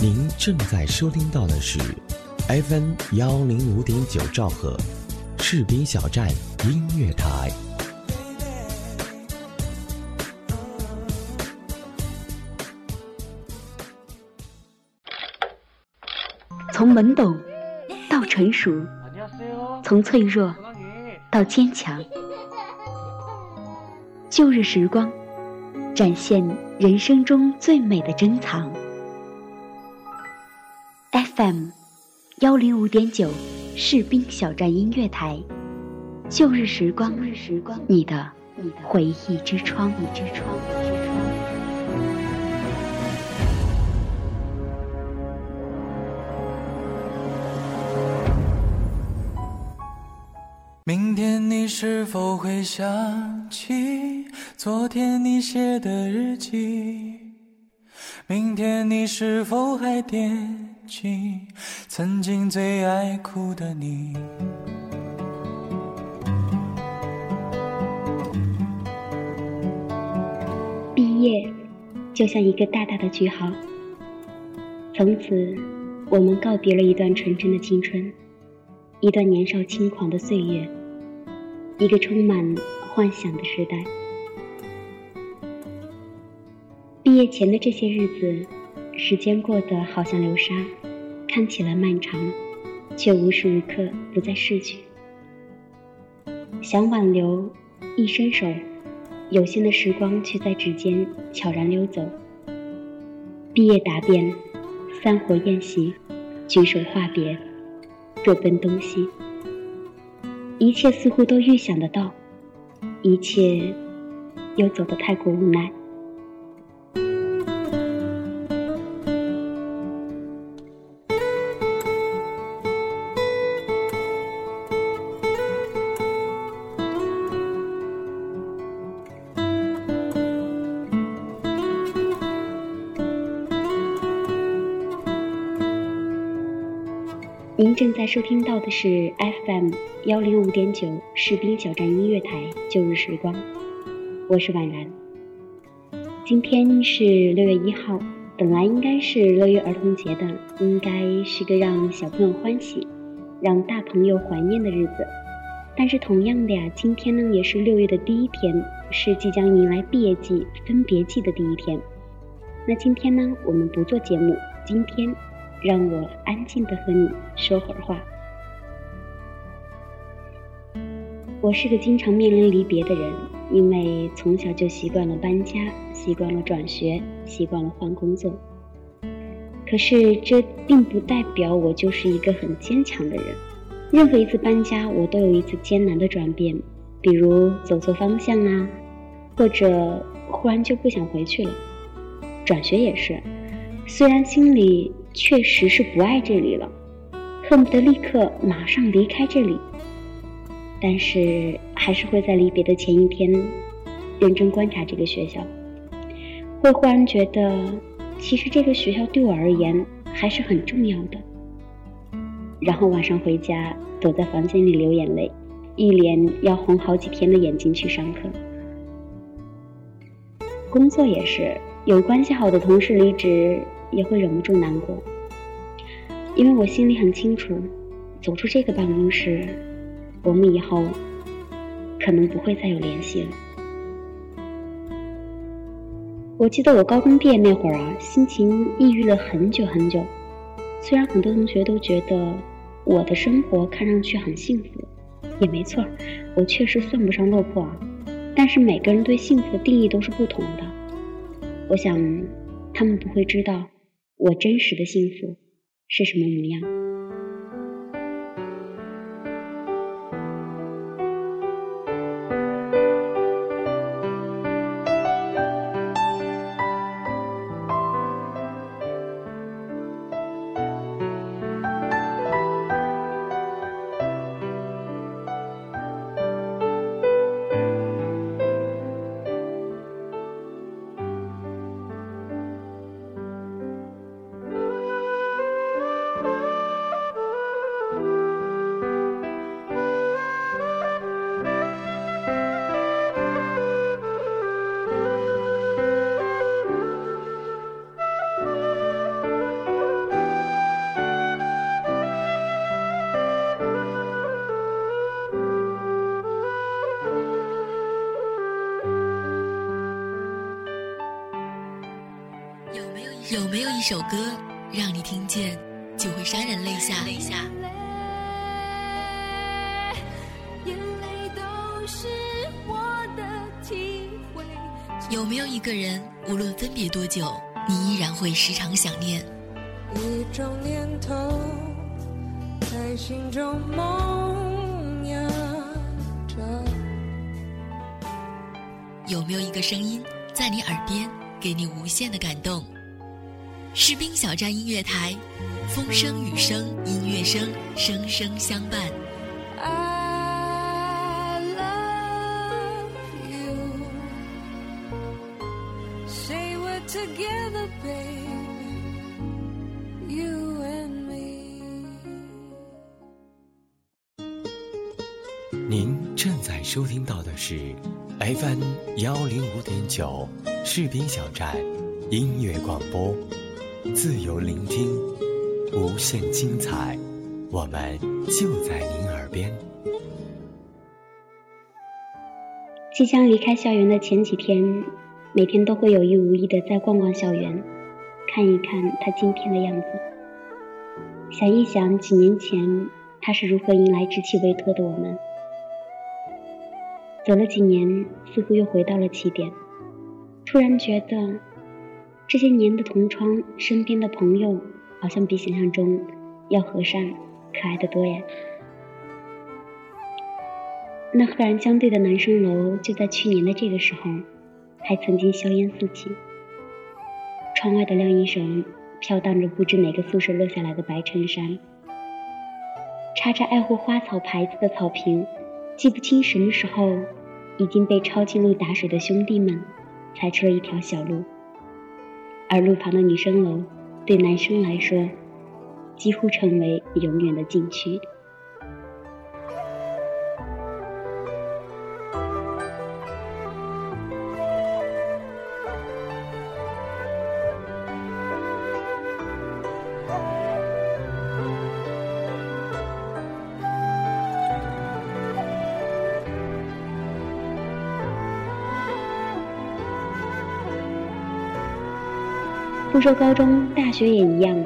您正在收听到的是 FM 幺零五点九兆赫，士兵小站音乐台。从懵懂到成熟，从脆弱到坚强，旧日时光展现人生中最美的珍藏。FM 幺零五点九士兵小站音乐台，旧日时光，你的回忆之窗，之窗。明天你是否会想起昨天你写的日记？明天你是否还惦曾经最爱哭的你？毕业就像一个大大的句号，从此我们告别了一段纯真的青春，一段年少轻狂的岁月。一个充满幻想的时代。毕业前的这些日子，时间过得好像流沙，看起来漫长，却无时无刻不在逝去。想挽留，一伸手，有限的时光却在指尖悄然溜走。毕业答辩，散伙宴席，举手话别，各奔东西。一切似乎都预想得到，一切又走得太过无奈。收听到的是 FM 幺零五点九士兵小站音乐台旧日时光，我是婉然。今天是六月一号，本来应该是六一儿童节的，应该是个让小朋友欢喜、让大朋友怀念的日子。但是同样的呀，今天呢也是六月的第一天，是即将迎来毕业季、分别季的第一天。那今天呢，我们不做节目，今天。让我安静的和你说会儿话。我是个经常面临离别的人，因为从小就习惯了搬家，习惯了转学，习惯了换工作。可是这并不代表我就是一个很坚强的人。任何一次搬家，我都有一次艰难的转变，比如走错方向啊，或者忽然就不想回去了。转学也是，虽然心里。确实是不爱这里了，恨不得立刻马上离开这里。但是还是会在离别的前一天，认真观察这个学校，会忽然觉得，其实这个学校对我而言还是很重要的。然后晚上回家，躲在房间里流眼泪，一连要红好几天的眼睛去上课。工作也是，有关系好的同事离职。也会忍不住难过，因为我心里很清楚，走出这个办公室，我们以后可能不会再有联系了。我记得我高中毕业那会儿啊，心情抑郁了很久很久。虽然很多同学都觉得我的生活看上去很幸福，也没错，我确实算不上落魄啊。但是每个人对幸福的定义都是不同的，我想他们不会知道。我真实的幸福是什么模样？有没有一首歌，让你听见就会潸然泪下？泪下。有没有一个人，无论分别多久，你依然会时常想念？一种念头在心中萌芽着。有没有一个声音在你耳边，给你无限的感动？士兵小站音乐台，风声雨声音乐声，声声相伴。I love you. Say we're together, baby, you and me. 您正在收听到的是 FM 幺零五点九士兵小站音乐广播，自由聆听，无限精彩，我们就在您耳边。即将离开校园的前几天，每天都会有意无意的在逛逛校园，看一看他今天的样子，想一想几年前他是如何迎来稚气未脱的我们。走了几年，似乎又回到了起点。突然觉得，这些年的同窗，身边的朋友，好像比想象中要和善、可爱的多呀。那赫然相对的男生楼，就在去年的这个时候，还曾经硝烟四起。窗外的晾衣绳飘荡着不知哪个宿舍落下来的白衬衫，插着爱护花草牌子的草坪，记不清什么时候。已经被抄近路打水的兄弟们踩出了一条小路，而路旁的女生楼对男生来说，几乎成为永远的禁区。不说高中、大学也一样，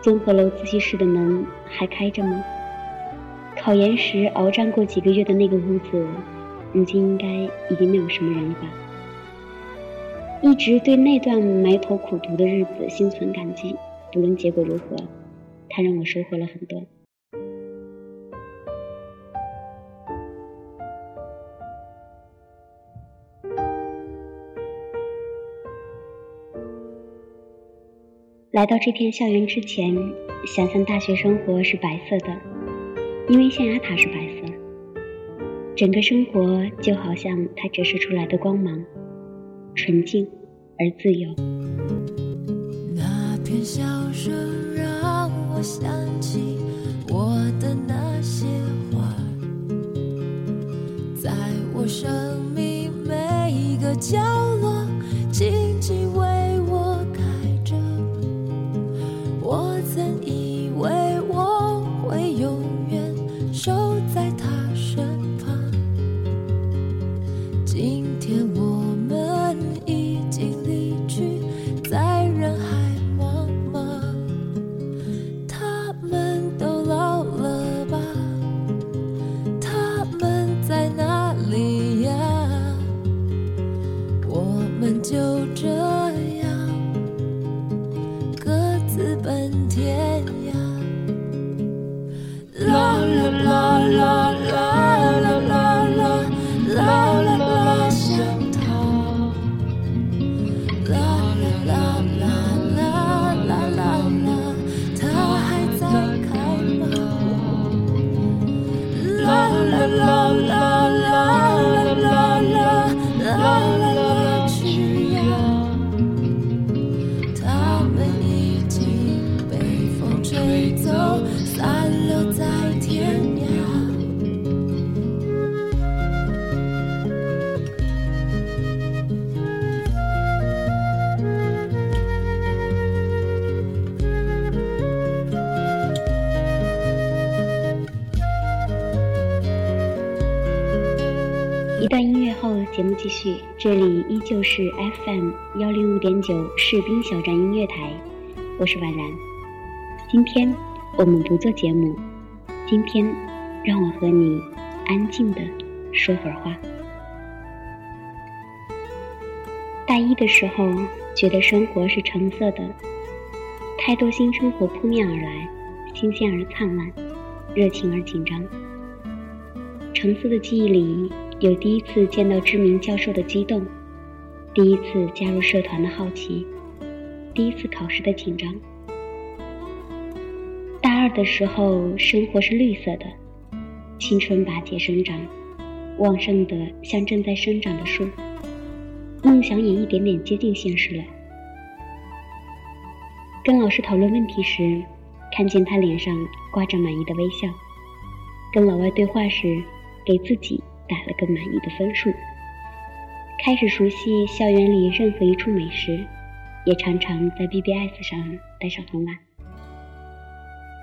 综合楼自习室的门还开着吗？考研时鏖战过几个月的那个屋子，如今应该已经没有什么人了吧？一直对那段埋头苦读的日子心存感激，不论结果如何，它让我收获了很多。来到这片校园之前，想象大学生活是白色的，因为象牙塔是白色。整个生活就好像它折射出来的光芒，纯净而自由。那片笑声让我想起我的那些花，在我生命每一个角落，这里依旧是 FM 幺零五点九士兵小站音乐台，我是婉然。今天我们不做节目，今天让我和你安静的说会儿话。大一的时候，觉得生活是橙色的，太多新生活扑面而来，新鲜而灿烂，热情而紧张。橙色的记忆里。有第一次见到知名教授的激动，第一次加入社团的好奇，第一次考试的紧张。大二的时候，生活是绿色的，青春拔节生长，旺盛的像正在生长的树，梦想也一点点接近现实了。跟老师讨论问题时，看见他脸上挂着满意的微笑；跟老外对话时，给自己。打了个满意的分数，开始熟悉校园里任何一处美食，也常常在 BBS 上待上很晚。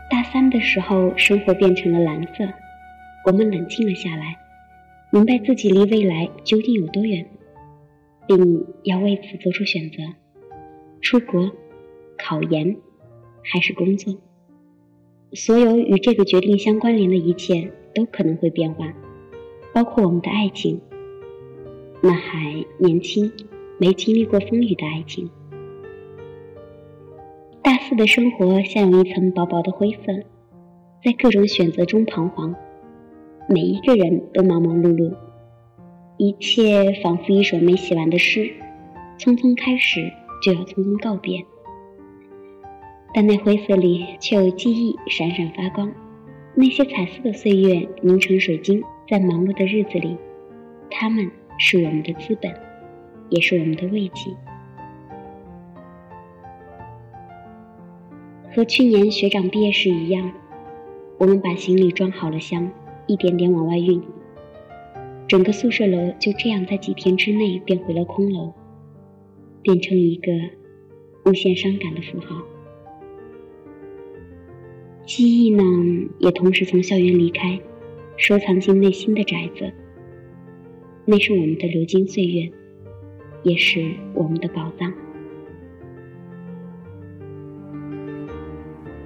大三的时候，生活变成了蓝色，我们冷静了下来，明白自己离未来究竟有多远，并要为此做出选择：出国、考研，还是工作？所有与这个决定相关联的一切都可能会变化。包括我们的爱情，那还年轻、没经历过风雨的爱情。大四的生活像有一层薄薄的灰色，在各种选择中彷徨。每一个人都忙忙碌碌，一切仿佛一首没写完的诗，匆匆开始就要匆匆告别。但那灰色里却有记忆闪闪发光，那些彩色的岁月凝成水晶。在忙碌的日子里，他们是我们的资本，也是我们的慰藉。和去年学长毕业时一样，我们把行李装好了箱，一点点往外运。整个宿舍楼就这样在几天之内变回了空楼，变成一个无限伤感的符号。记忆呢，也同时从校园离开。收藏进内心的宅子，那是我们的流金岁月，也是我们的宝藏。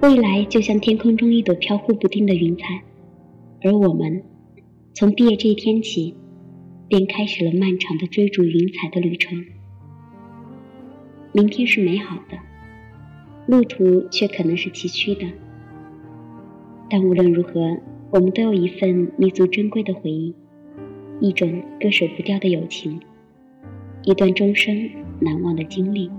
未来就像天空中一朵飘忽不定的云彩，而我们从毕业这一天起，便开始了漫长的追逐云彩的旅程。明天是美好的，路途却可能是崎岖的，但无论如何。我们都有一份弥足珍贵的回忆，一种割舍不掉的友情，一段终生难忘的经历。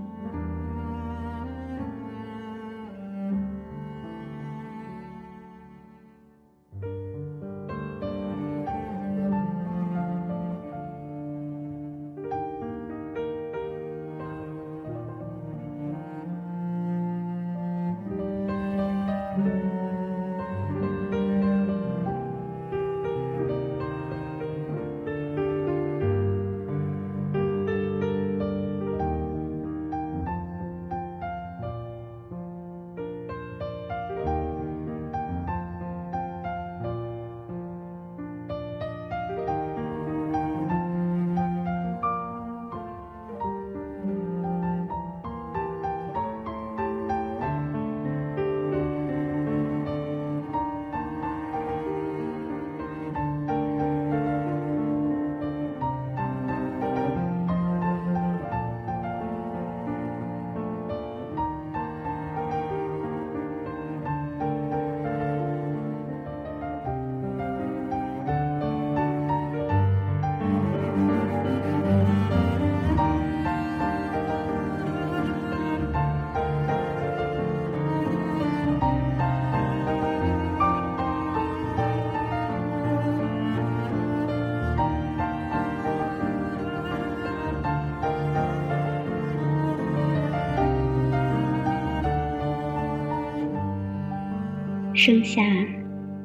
盛夏，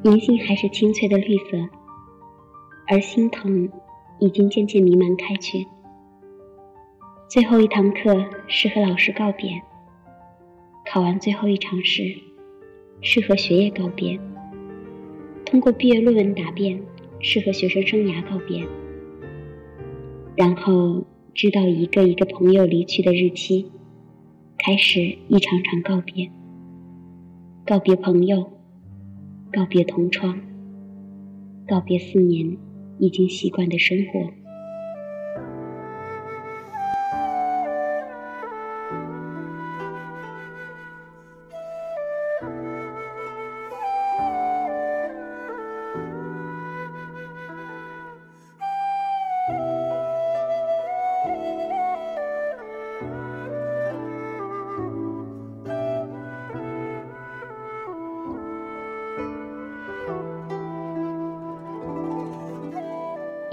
银杏还是清脆的绿色，而心疼已经渐渐弥漫开去。最后一堂课是和老师告别，考完最后一场试是和学业告别，通过毕业论文答辩是和学生生涯告别。然后知道一个一个朋友离去的日期，开始一场场告别。告别朋友，告别同窗，告别四年已经习惯的生活。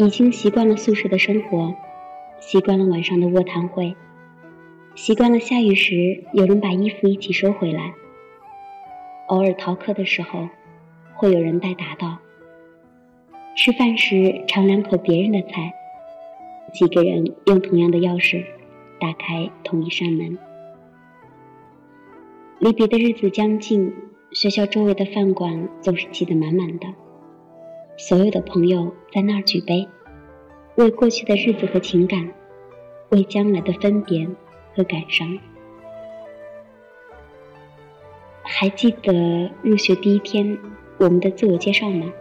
已经习惯了宿舍的生活，习惯了晚上的卧谈会，习惯了下雨时有人把衣服一起收回来。偶尔逃课的时候，会有人带打道。吃饭时尝两口别人的菜，几个人用同样的钥匙打开同一扇门。离别的日子将近，学校周围的饭馆总是挤得满满的。所有的朋友在那儿举杯，为过去的日子和情感，为将来的分别和感伤。还记得入学第一天我们的自我介绍吗？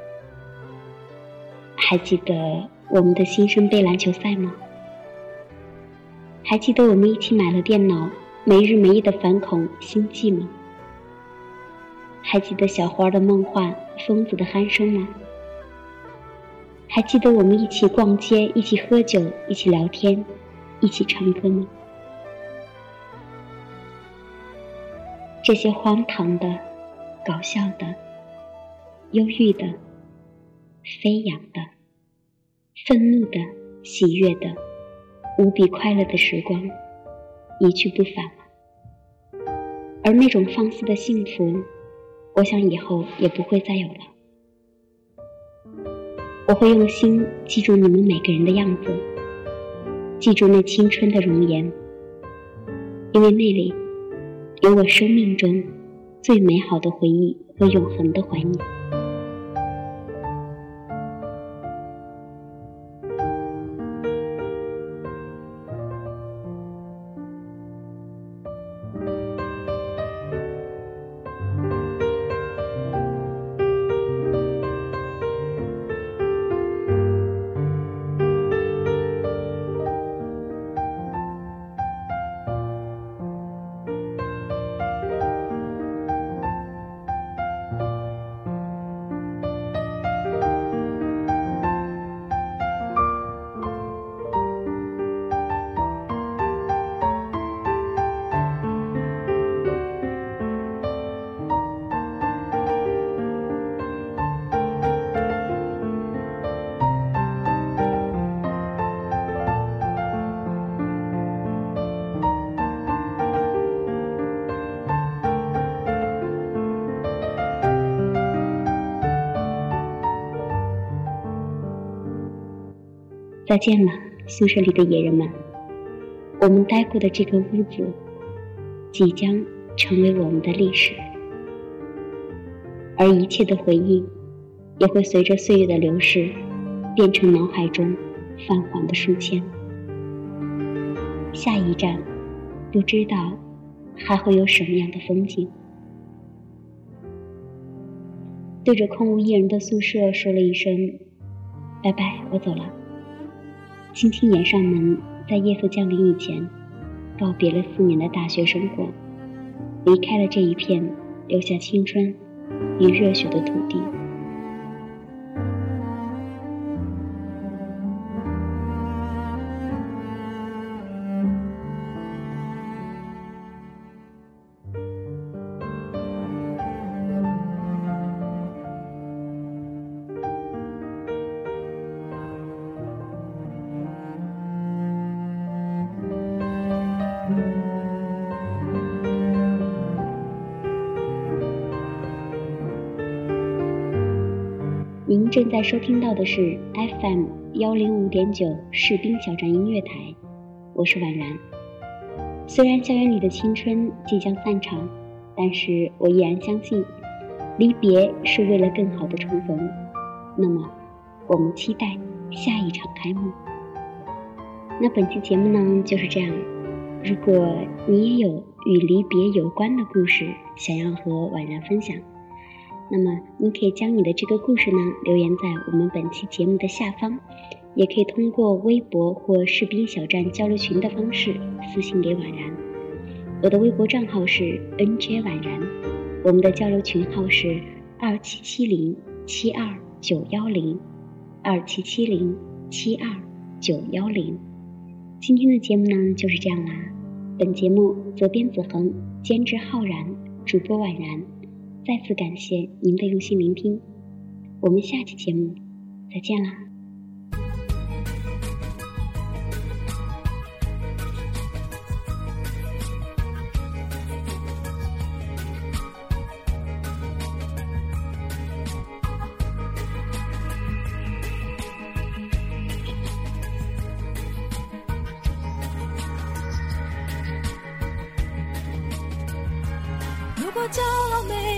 还记得我们的新生杯篮球赛吗？还记得我们一起买了电脑，没日没夜的反恐星际吗？还记得小花的梦幻，疯子的鼾声吗？还记得我们一起逛街，一起喝酒，一起聊天，一起唱歌吗？这些荒唐的、搞笑的、忧郁的、飞扬的、愤怒的、喜悦的、无比快乐的时光，一去不返了。而那种放肆的幸福，我想以后也不会再有了。我会用心记住你们每个人的样子，记住那青春的容颜，因为那里有我生命中最美好的回忆和永恒的怀念。再见了，宿舍里的野人们。我们待过的这个屋子，即将成为我们的历史，而一切的回忆，也会随着岁月的流逝，变成脑海中泛黄的书签。下一站，不知道还会有什么样的风景。对着空无一人的宿舍说了一声：“拜拜，我走了。”轻轻掩上门，在夜色降临以前，告别了四年的大学生活，离开了这一片留下青春与热血的土地。正在收听到的是 FM 幺零五点九士兵小站音乐台，我是婉然。虽然校园里的青春即将散场，但是我依然相信，离别是为了更好的重逢。那么，我们期待下一场开幕。那本期节目呢就是这样。如果你也有与离别有关的故事想要和婉然分享，那么你可以将你的这个故事呢留言在我们本期节目的下方，也可以通过微博或士兵小站交流群的方式私信给婉然。我的微博账号是 nj 婉然，我们的交流群号是二七七零七二九幺零二七七零七二九幺零。今天的节目呢就是这样啦。本节目责编子恒，监制浩然，主播婉然。再次感谢您的用心聆听，我们下期节目再见啦。如果骄傲没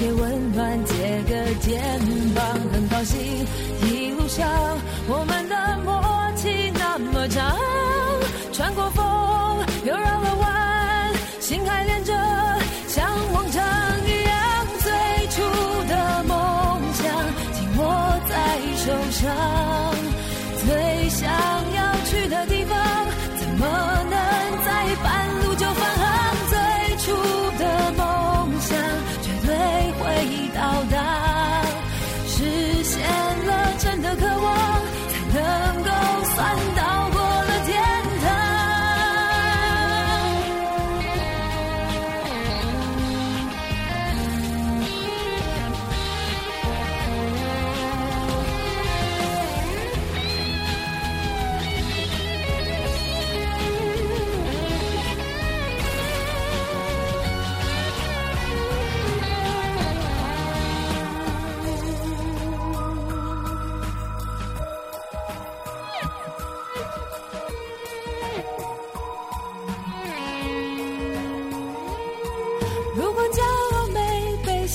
些温暖，借个肩膀，很高兴一路上我们的默契那么长，穿过风又绕了弯，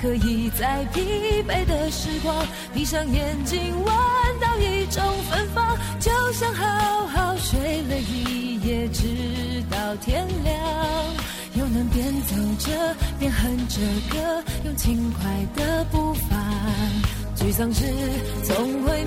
可以在疲惫的时光，闭上眼睛闻到一种芬芳，就像好好睡了一夜，直到天亮，又能边走着边哼着歌，用轻快的步伐。沮丧时总会